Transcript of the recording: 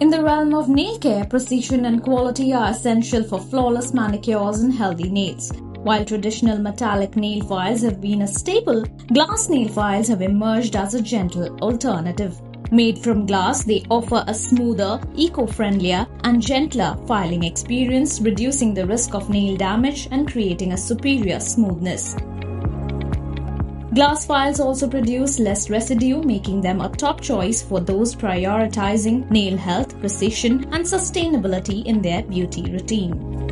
In the realm of nail care, precision and quality are essential for flawless manicures and healthy nails. While traditional metallic nail files have been a staple, glass nail files have emerged as a gentle alternative. Made from glass, they offer a smoother, eco-friendlier and gentler filing experience, reducing the risk of nail damage and creating a superior smoothness. Glass files also produce less residue, making them a top choice for those prioritizing nail health, precision, and sustainability in their beauty routine.